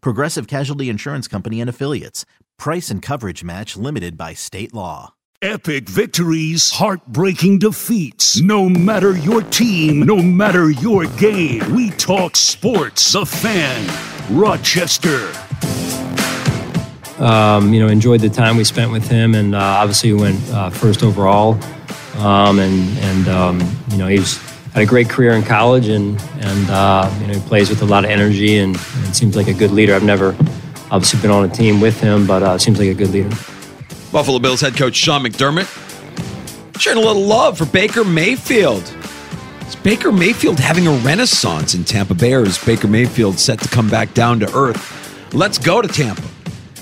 Progressive Casualty Insurance Company and Affiliates. Price and coverage match limited by state law. Epic victories, heartbreaking defeats. No matter your team, no matter your game, we talk sports. A fan. Rochester. Um, you know, enjoyed the time we spent with him, and uh, obviously we went uh, first overall. Um, and and um, you know, he's had a great career in college, and and uh, you know, he plays with a lot of energy, and, and seems like a good leader. I've never obviously been on a team with him, but uh, seems like a good leader. Buffalo Bills head coach Sean McDermott sharing a little love for Baker Mayfield. Is Baker Mayfield having a renaissance in Tampa Bay, or is Baker Mayfield set to come back down to earth? Let's go to Tampa.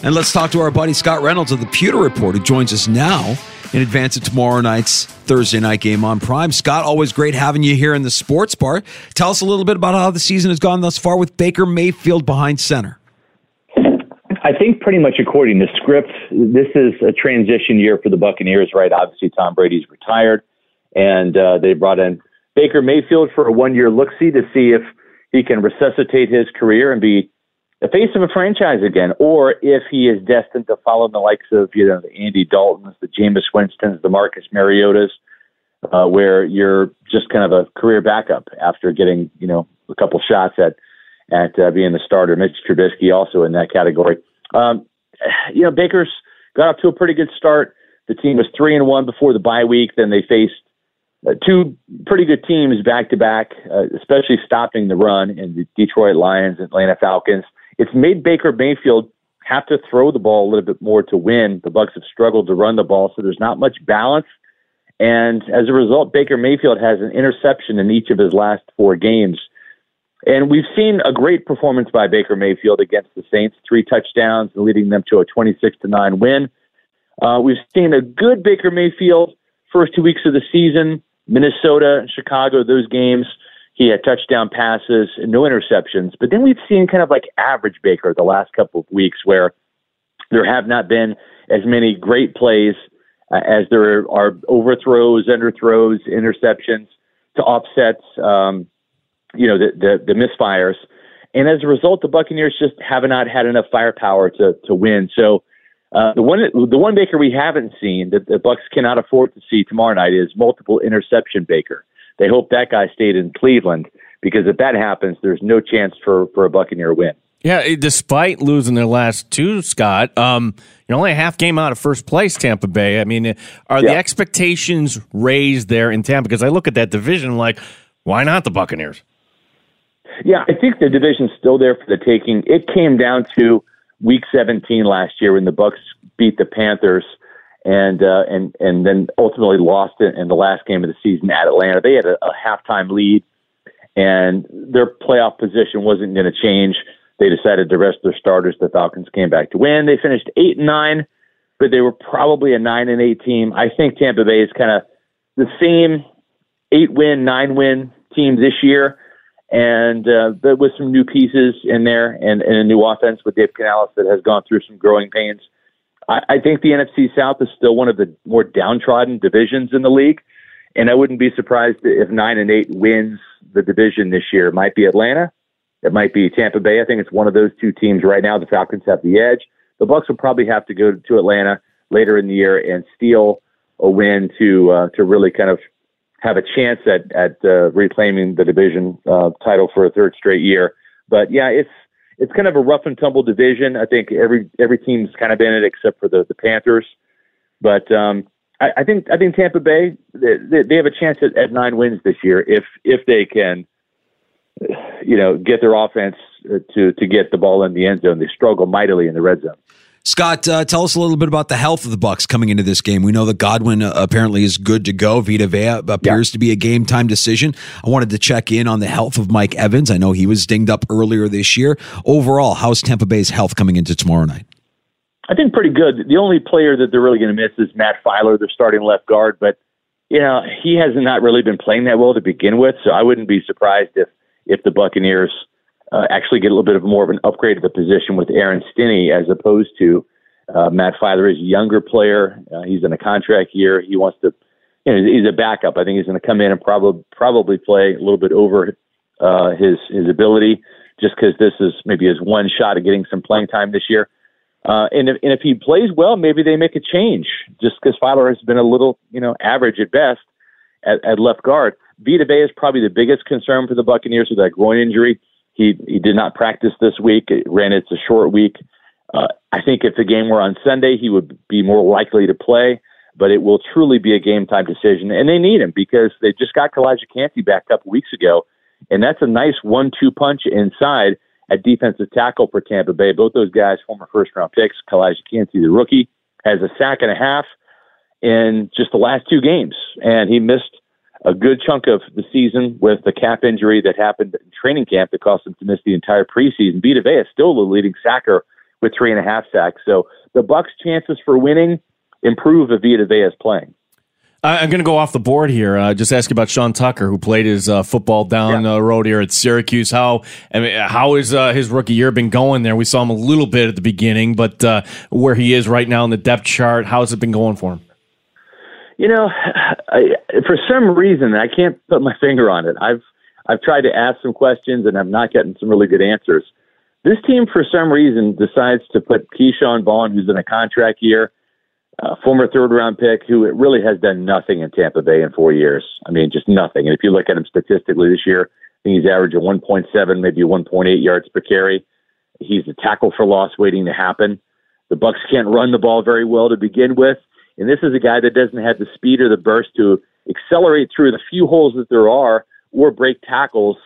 And let's talk to our buddy Scott Reynolds of the Pewter Report, who joins us now in advance of tomorrow night's Thursday night game on Prime. Scott, always great having you here in the sports bar. Tell us a little bit about how the season has gone thus far with Baker Mayfield behind center. I think pretty much according to script, this is a transition year for the Buccaneers, right? Obviously, Tom Brady's retired, and uh, they brought in Baker Mayfield for a one year look see to see if he can resuscitate his career and be the face of a franchise again, or if he is destined to follow the likes of you know the Andy Daltons, the Jameis Winstons, the Marcus Mariotas, uh, where you're just kind of a career backup after getting you know a couple shots at at uh, being the starter. Mitch Trubisky also in that category. Um, you know Baker's got off to a pretty good start. The team was three and one before the bye week. Then they faced uh, two pretty good teams back to back, especially stopping the run in the Detroit Lions Atlanta Falcons it's made Baker Mayfield have to throw the ball a little bit more to win. The Bucs have struggled to run the ball, so there's not much balance. And as a result, Baker Mayfield has an interception in each of his last four games. And we've seen a great performance by Baker Mayfield against the Saints, three touchdowns, leading them to a 26 to 9 win. Uh, we've seen a good Baker Mayfield first two weeks of the season, Minnesota, Chicago, those games. He had touchdown passes no interceptions. But then we've seen kind of like average Baker the last couple of weeks where there have not been as many great plays uh, as there are overthrows, underthrows, interceptions to offset, um, you know, the, the, the misfires. And as a result, the Buccaneers just have not had enough firepower to to win. So uh, the one the one Baker we haven't seen that the Bucs cannot afford to see tomorrow night is multiple interception Baker. They hope that guy stayed in Cleveland because if that happens, there's no chance for, for a Buccaneer win. Yeah, despite losing their last two, Scott, um, you're only a half game out of first place, Tampa Bay. I mean, are yeah. the expectations raised there in Tampa? Because I look at that division like, why not the Buccaneers? Yeah, I think the division's still there for the taking. It came down to Week 17 last year when the Bucs beat the Panthers and uh, and and then ultimately lost it in the last game of the season at Atlanta. They had a, a halftime lead, and their playoff position wasn't going to change. They decided to rest their starters. The Falcons came back to win. They finished eight and nine, but they were probably a nine and eight team. I think Tampa Bay is kind of the same eight win, nine win team this year, and uh, with some new pieces in there and, and a new offense with Dave Canales that has gone through some growing pains. I, I think the NFC South is still one of the more downtrodden divisions in the league, and I wouldn't be surprised if nine and eight wins the division this year. It might be Atlanta, it might be Tampa Bay. I think it's one of those two teams right now. The Falcons have the edge. The Bucs will probably have to go to Atlanta later in the year and steal a win to uh, to really kind of have a chance at at uh, reclaiming the division uh, title for a third straight year. But yeah, it's it's kind of a rough and tumble division. I think every every team's kind of in it except for the the Panthers. But um, I, I think I think Tampa Bay they, they have a chance at, at nine wins this year if if they can, you know, get their offense to to get the ball in the end zone. They struggle mightily in the red zone. Scott, uh, tell us a little bit about the health of the Bucs coming into this game. We know that Godwin uh, apparently is good to go. Vita Vea appears yeah. to be a game time decision. I wanted to check in on the health of Mike Evans. I know he was dinged up earlier this year. Overall, how's Tampa Bay's health coming into tomorrow night? I think pretty good. The only player that they're really going to miss is Matt Feiler, their starting left guard, but you know he has not really been playing that well to begin with. So I wouldn't be surprised if if the Buccaneers uh, actually get a little bit of more of an upgrade of the position with Aaron Stinnie as opposed to uh, Matt Feiler is a younger player. Uh, he's in a contract year. He wants to, you know, he's a backup. I think he's going to come in and probably probably play a little bit over uh, his his ability, just because this is maybe his one shot of getting some playing time this year. Uh, and if and if he plays well, maybe they make a change. Just because Feiler has been a little, you know, average at best at, at left guard. Vita Vea is probably the biggest concern for the Buccaneers with that groin injury. He he did not practice this week. It ran it's a short week. Uh, I think if the game were on Sunday, he would be more likely to play. But it will truly be a game time decision, and they need him because they just got Calijah Kancey back a couple weeks ago, and that's a nice one-two punch inside at defensive tackle for Tampa Bay. Both those guys, former first-round picks. Calijah Kancey, the rookie, has a sack and a half in just the last two games, and he missed a good chunk of the season with the calf injury that happened in training camp that caused him to miss the entire preseason. Vita Vea is still the leading sacker with three and a half sacks. So the Bucs' chances for winning improve if Vita Vea is playing. I'm going to go off the board here. Uh, just ask you about Sean Tucker, who played his uh, football down the yeah. uh, road here at Syracuse. How I mean, how has uh, his rookie year been going there? We saw him a little bit at the beginning, but uh, where he is right now in the depth chart, how has it been going for him? You know, I, for some reason, I can't put my finger on it. I've I've tried to ask some questions and I'm not getting some really good answers. This team, for some reason, decides to put Ke'Shawn Vaughn, who's in a contract year, uh, former third round pick, who really has done nothing in Tampa Bay in four years. I mean, just nothing. And if you look at him statistically this year, I think he's averaging 1.7, maybe 1.8 yards per carry. He's a tackle for loss waiting to happen. The Bucs can't run the ball very well to begin with, and this is a guy that doesn't have the speed or the burst to accelerate through the few holes that there are or break tackles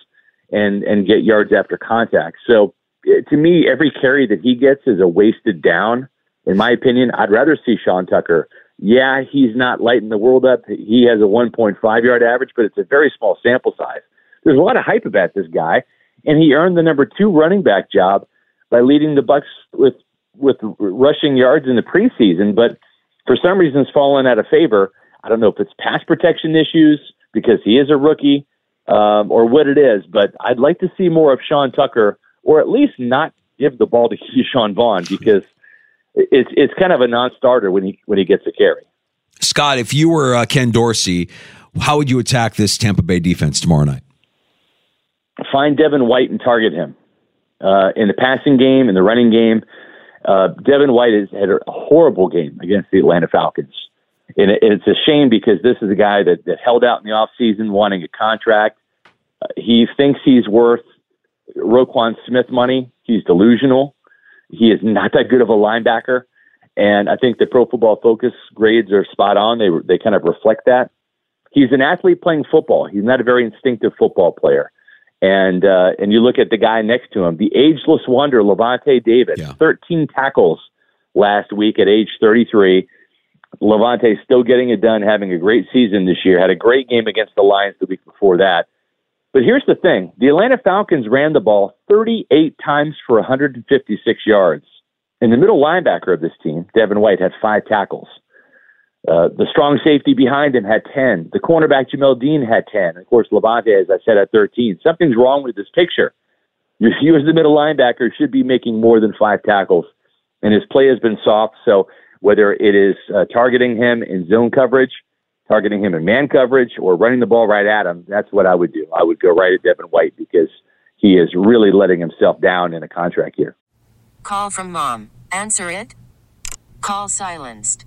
and and get yards after contact. So eh, to me, every carry that he gets is a wasted down. In my opinion, I'd rather see Sean Tucker. Yeah, he's not lighting the world up. He has a 1.5 yard average, but it's a very small sample size. There's a lot of hype about this guy, and he earned the number two running back job by leading the Bucs with with rushing yards in the preseason. But for some reason, it's fallen out of favor. I don't know if it's pass protection issues because he is a rookie um, or what it is, but I'd like to see more of Sean Tucker or at least not give the ball to Ke'Shawn Vaughn because it's it's kind of a non-starter when he when he gets a carry. Scott, if you were uh, Ken Dorsey, how would you attack this Tampa Bay defense tomorrow night? Find Devin White and target him uh, in the passing game, in the running game. Uh, Devin White has had a horrible game against the Atlanta Falcons. And, it, and it's a shame because this is a guy that, that held out in the offseason wanting a contract. Uh, he thinks he's worth Roquan Smith money. He's delusional. He is not that good of a linebacker. And I think the Pro Football Focus grades are spot on. They they kind of reflect that. He's an athlete playing football. He's not a very instinctive football player. And uh, and you look at the guy next to him, the ageless wonder, Lavonte David, yeah. 13 tackles last week at age 33. Lavonte still getting it done, having a great season this year. Had a great game against the Lions the week before that. But here's the thing the Atlanta Falcons ran the ball 38 times for 156 yards. And the middle linebacker of this team, Devin White, had five tackles. Uh, the strong safety behind him had 10. The cornerback, Jamel Dean, had 10. Of course, Lavonte, as I said, had 13. Something's wrong with this picture. You, as the middle linebacker, should be making more than five tackles. And his play has been soft. So whether it is uh, targeting him in zone coverage, targeting him in man coverage or running the ball right at him, that's what I would do. I would go right at Devin White because he is really letting himself down in a contract year. Call from mom. Answer it. Call silenced.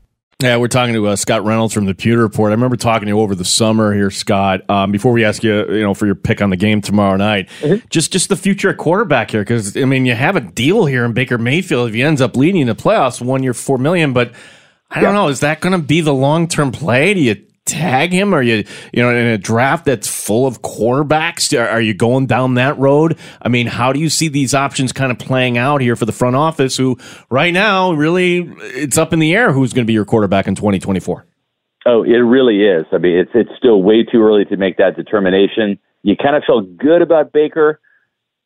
Yeah, we're talking to uh, Scott Reynolds from the Pewter Report. I remember talking to you over the summer here, Scott. Um, before we ask you, you know, for your pick on the game tomorrow night, mm-hmm. just just the future quarterback here, because I mean, you have a deal here in Baker Mayfield if he ends up leading the playoffs, one year, four million. But I don't yeah. know, is that going to be the long term play? Do you tag him? Are you, you know, in a draft that's full of quarterbacks? Are you going down that road? I mean, how do you see these options kind of playing out here for the front office who right now really it's up in the air who's going to be your quarterback in 2024? Oh, it really is. I mean, it's it's still way too early to make that determination. You kind of felt good about Baker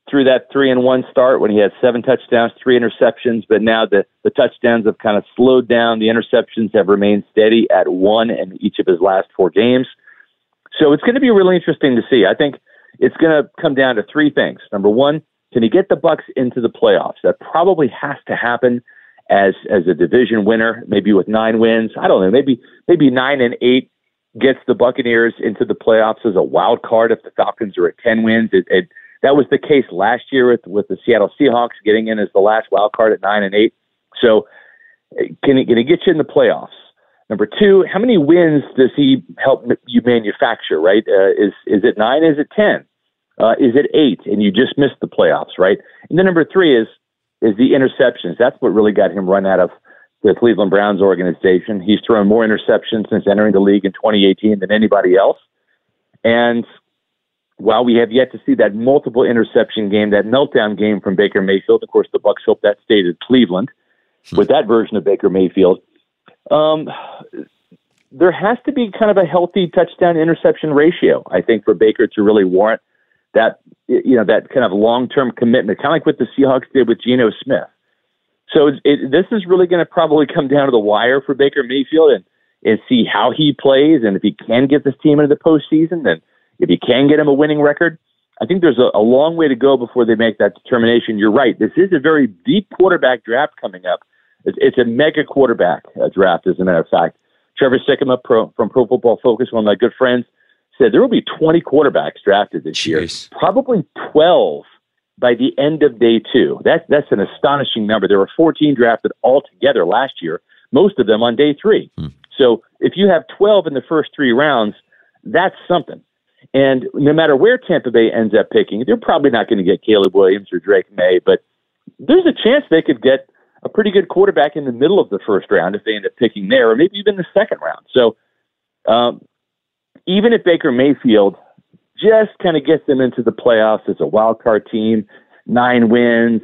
through that three and one start when he had seven touchdowns, three interceptions, but now the, the touchdowns have kind of slowed down. The interceptions have remained steady at one in each of his last four games. So it's going to be really interesting to see. I think it's going to come down to three things. Number one, can he get the Bucs into the playoffs? That probably has to happen as as a division winner, maybe with nine wins. I don't know, maybe maybe nine and eight gets the Buccaneers into the playoffs as a wild card if the Falcons are at ten wins. It, it that was the case last year with, with the Seattle Seahawks getting in as the last wild card at nine and eight. So can he, can he get you in the playoffs? Number two, how many wins does he help you manufacture? Right? Uh, is is it nine? Is it ten? Uh, is it eight? And you just missed the playoffs, right? And then number three is is the interceptions. That's what really got him run out of the Cleveland Browns organization. He's thrown more interceptions since entering the league in 2018 than anybody else. And while we have yet to see that multiple interception game, that meltdown game from Baker Mayfield, of course, the Bucs hope that stayed at Cleveland hmm. with that version of Baker Mayfield. Um, there has to be kind of a healthy touchdown interception ratio, I think, for Baker to really warrant that you know that kind of long term commitment, kind of like what the Seahawks did with Geno Smith. So it, it, this is really going to probably come down to the wire for Baker Mayfield and and see how he plays and if he can get this team into the postseason. Then if you can get him a winning record, I think there's a, a long way to go before they make that determination. You're right. This is a very deep quarterback draft coming up. It's, it's a mega quarterback uh, draft, as a matter of fact. Trevor Sikkema pro, from Pro Football Focus, one of my good friends, said there will be 20 quarterbacks drafted this Jeez. year, probably 12 by the end of day two. That, that's an astonishing number. There were 14 drafted altogether last year, most of them on day three. Hmm. So if you have 12 in the first three rounds, that's something. And no matter where Tampa Bay ends up picking, they're probably not going to get Caleb Williams or Drake Maye, but there's a chance they could get a pretty good quarterback in the middle of the first round if they end up picking there, or maybe even the second round. So um, even if Baker Mayfield just kind of gets them into the playoffs as a wild card team, nine wins,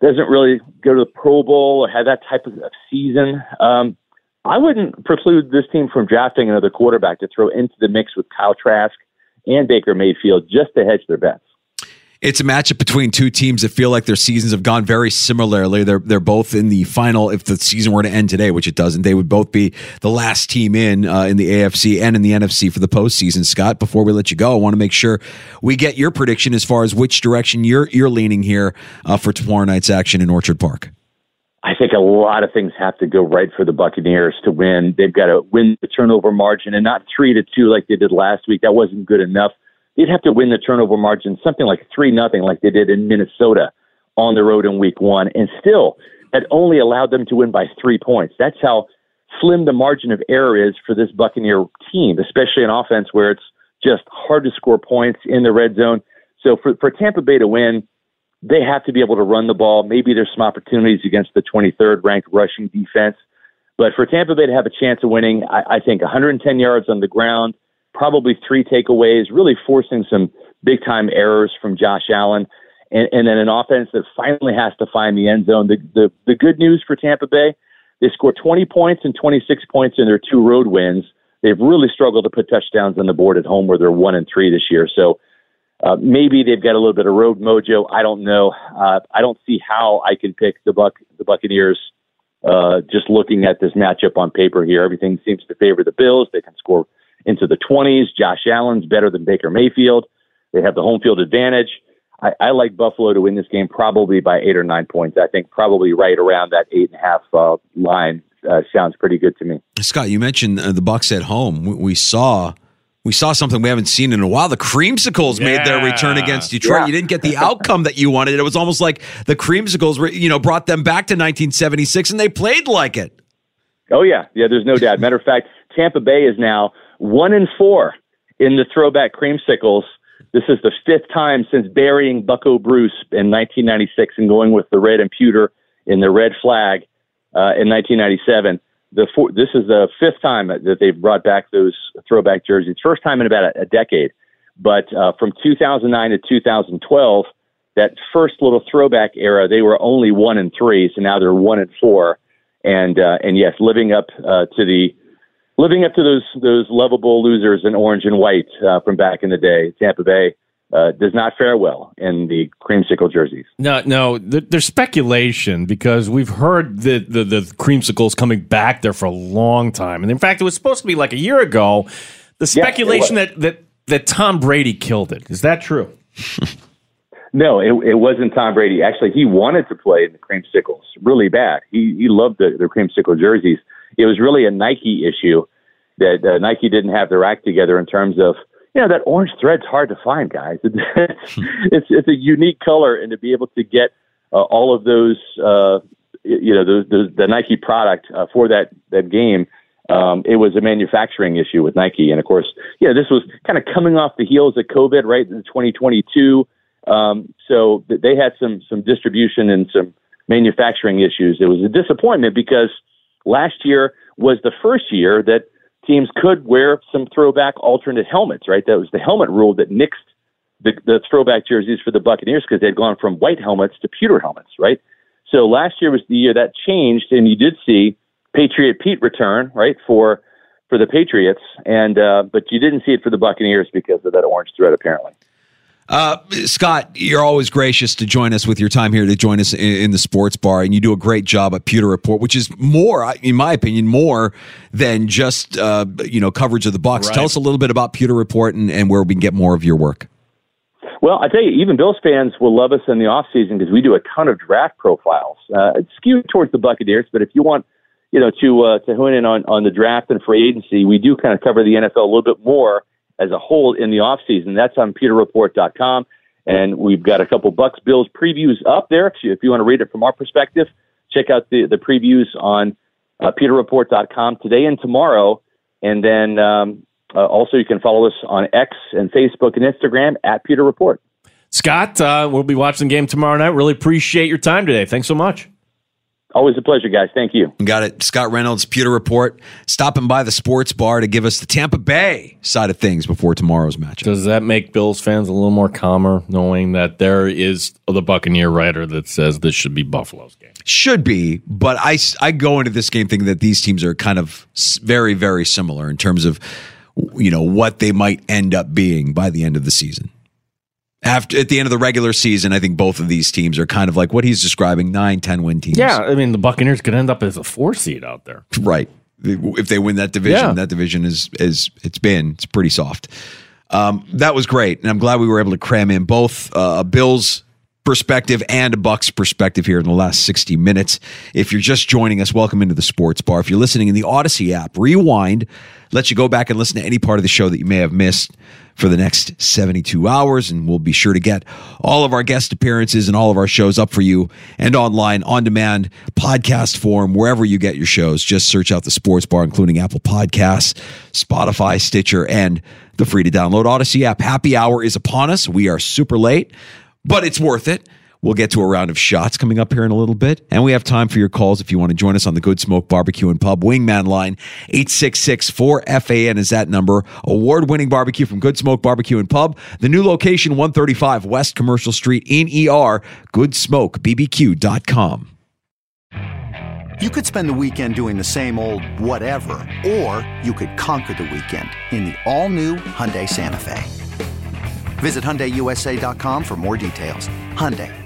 doesn't really go to the Pro Bowl or have that type of season, um, I wouldn't preclude this team from drafting another quarterback to throw into the mix with Kyle Trask and Baker Mayfield just to hedge their bets. It's a matchup between two teams that feel like their seasons have gone very similarly. They're they're both in the final. If the season were to end today, which it doesn't, they would both be the last team in uh, in the AFC and in the NFC for the postseason. Scott, before we let you go, I want to make sure we get your prediction as far as which direction you're you're leaning here uh, for tomorrow night's action in Orchard Park. I think a lot of things have to go right for the Buccaneers to win. They've got to win the turnover margin and not three to two like they did last week. That wasn't good enough. They'd have to win the turnover margin something like three nothing like they did in Minnesota on the road in week one. And still that only allowed them to win by three points. That's how slim the margin of error is for this Buccaneer team, especially in offense where it's just hard to score points in the red zone. So for, for Tampa Bay to win, they have to be able to run the ball. Maybe there's some opportunities against the 23rd ranked rushing defense. But for Tampa Bay to have a chance of winning, I, I think 110 yards on the ground, probably three takeaways, really forcing some big time errors from Josh Allen, and, and then an offense that finally has to find the end zone. The, the, the good news for Tampa Bay, they scored 20 points and 26 points in their two road wins. They've really struggled to put touchdowns on the board at home where they're one and three this year. So uh, maybe they've got a little bit of road mojo. I don't know. Uh, I don't see how I can pick the Buck the Buccaneers. Uh, just looking at this matchup on paper here, everything seems to favor the Bills. They can score into the 20s. Josh Allen's better than Baker Mayfield. They have the home field advantage. I, I like Buffalo to win this game probably by eight or nine points. I think probably right around that eight and a half uh, line uh, sounds pretty good to me. Scott, you mentioned uh, the Bucs at home. We, we, saw we saw something we haven't seen in a while. The Creamsicles yeah. made their return against Detroit. Yeah. You didn't get the outcome that you wanted. It was almost like the Creamsicles, were, you know, brought them back to 1976, and they played like it. Oh yeah, yeah. There's no doubt. Matter of fact, Tampa Bay is now one and four in the throwback Creamsicles this is the fifth time since burying Bucco Bruce in 1996 and going with the red and pewter in the red flag uh, in 1997. The four, this is the fifth time that they've brought back those throwback jerseys. First time in about a, a decade. But uh, from 2009 to 2012, that first little throwback era, they were only one and three. So now they're one and four. And uh, and yes, living up uh, to the living up to those those lovable losers in orange and white uh, from back in the day, Tampa Bay. Uh, does not fare well in the creamsicle jerseys. No, no, there's speculation because we've heard the, the, the creamsicles coming back there for a long time, and in fact, it was supposed to be like a year ago. The speculation that that that Tom Brady killed it is that true? no, it, it wasn't Tom Brady. Actually, he wanted to play in the creamsicles really bad. He he loved the, the creamsicle jerseys it was really a Nike issue that uh, Nike didn't have their act together in terms of you know that orange thread's hard to find, guys. It's it's, a unique color, and to be able to get uh, all of those uh, you know the Nike product uh, for that that game. Um, it was a manufacturing issue with Nike, and of course, yeah, this was kind of coming off the heels of COVID, right in 2022. Um, so they had some some distribution and some manufacturing issues. It was a disappointment because last year was the first year that teams could wear some throwback alternate helmets, right? That was the helmet rule that nixed the, the throwback jerseys for the Buccaneers because they'd gone from white helmets to pewter helmets, right? So last year was the year that changed, and you did see Patriot Pete return, right, for for the Patriots, and uh, but you didn't see it for the Buccaneers because of that orange thread, apparently. Uh, Scott, you're always gracious to join us with your time here to join us in, in, the sports bar, and you do a great job at Pewter Report, which is more, in my opinion, more than just uh, you know coverage of the Bucs. Right. Tell us a little bit about Pewter Report and, and where we can get more of your work. Well, I tell you, even Bills fans will love us in the off season because we do a ton of draft profiles. Uh, it's skewed towards the Buccaneers, but if you want, you know, to uh, to hone in on on the draft and free agency, we do kind of cover the NFL a little bit more as a whole in the off season. That's on pewterreport.com. And we've got a couple Bucs Bills previews up there. If you, want to read it from our perspective, check out the, the previews on uh, pewterreport.com today and tomorrow. And then um, uh, also you can follow us on X and Facebook and Instagram at Pewter Report. Scott, uh, we'll be watching the game tomorrow night. Really appreciate your time today. Thanks so much. Always a pleasure, guys. Thank you. Got it. Scott Reynolds, Pewter Report, stopping by the sports bar to give us the Tampa Bay side of things before tomorrow's match. Does that make Bills fans a little more calmer knowing that there is the Buccaneer writer that says this should be Buffalo's game? Should be, but I, I go into this game thinking that these teams are kind of very, very similar in terms of you know what they might end up being by the end of the season after at the end of the regular season, I think both of these teams are kind of like what he's describing nine, 10 win teams. Yeah, I mean the Buccaneers could end up as a four seed out there, right? If they win that division, yeah. that division is is it's been it's pretty soft. Um, that was great, and I'm glad we were able to cram in both uh, Bills perspective and a Bucs perspective here in the last 60 minutes. If you're just joining us, welcome into the Sports Bar. If you're listening in the Audacy app, rewind, let you go back and listen to any part of the show that you may have missed for the next 72 hours. And we'll be sure to get all of our guest appearances and all of our shows up for you and online, on demand, podcast form, wherever you get your shows. Just search out the Sports Bar, including Apple Podcasts, Spotify, Stitcher, and the free to download Audacy app. Happy hour is upon us. We are super late, but it's worth it. We'll get to a round of shots coming up here in a little bit. And we have time for your calls if you want to join us on the Good Smoke Barbecue and Pub Wingman line. 866 4FAN is that number. Award winning barbecue from Good Smoke Barbecue and Pub. The new location, 135 West Commercial Street in ER. GoodSmokeBBQ.com. You could spend the weekend doing the same old whatever, or you could conquer the weekend in the all new Hyundai Santa Fe. Visit HyundaiUSA.com for more details. Hyundai.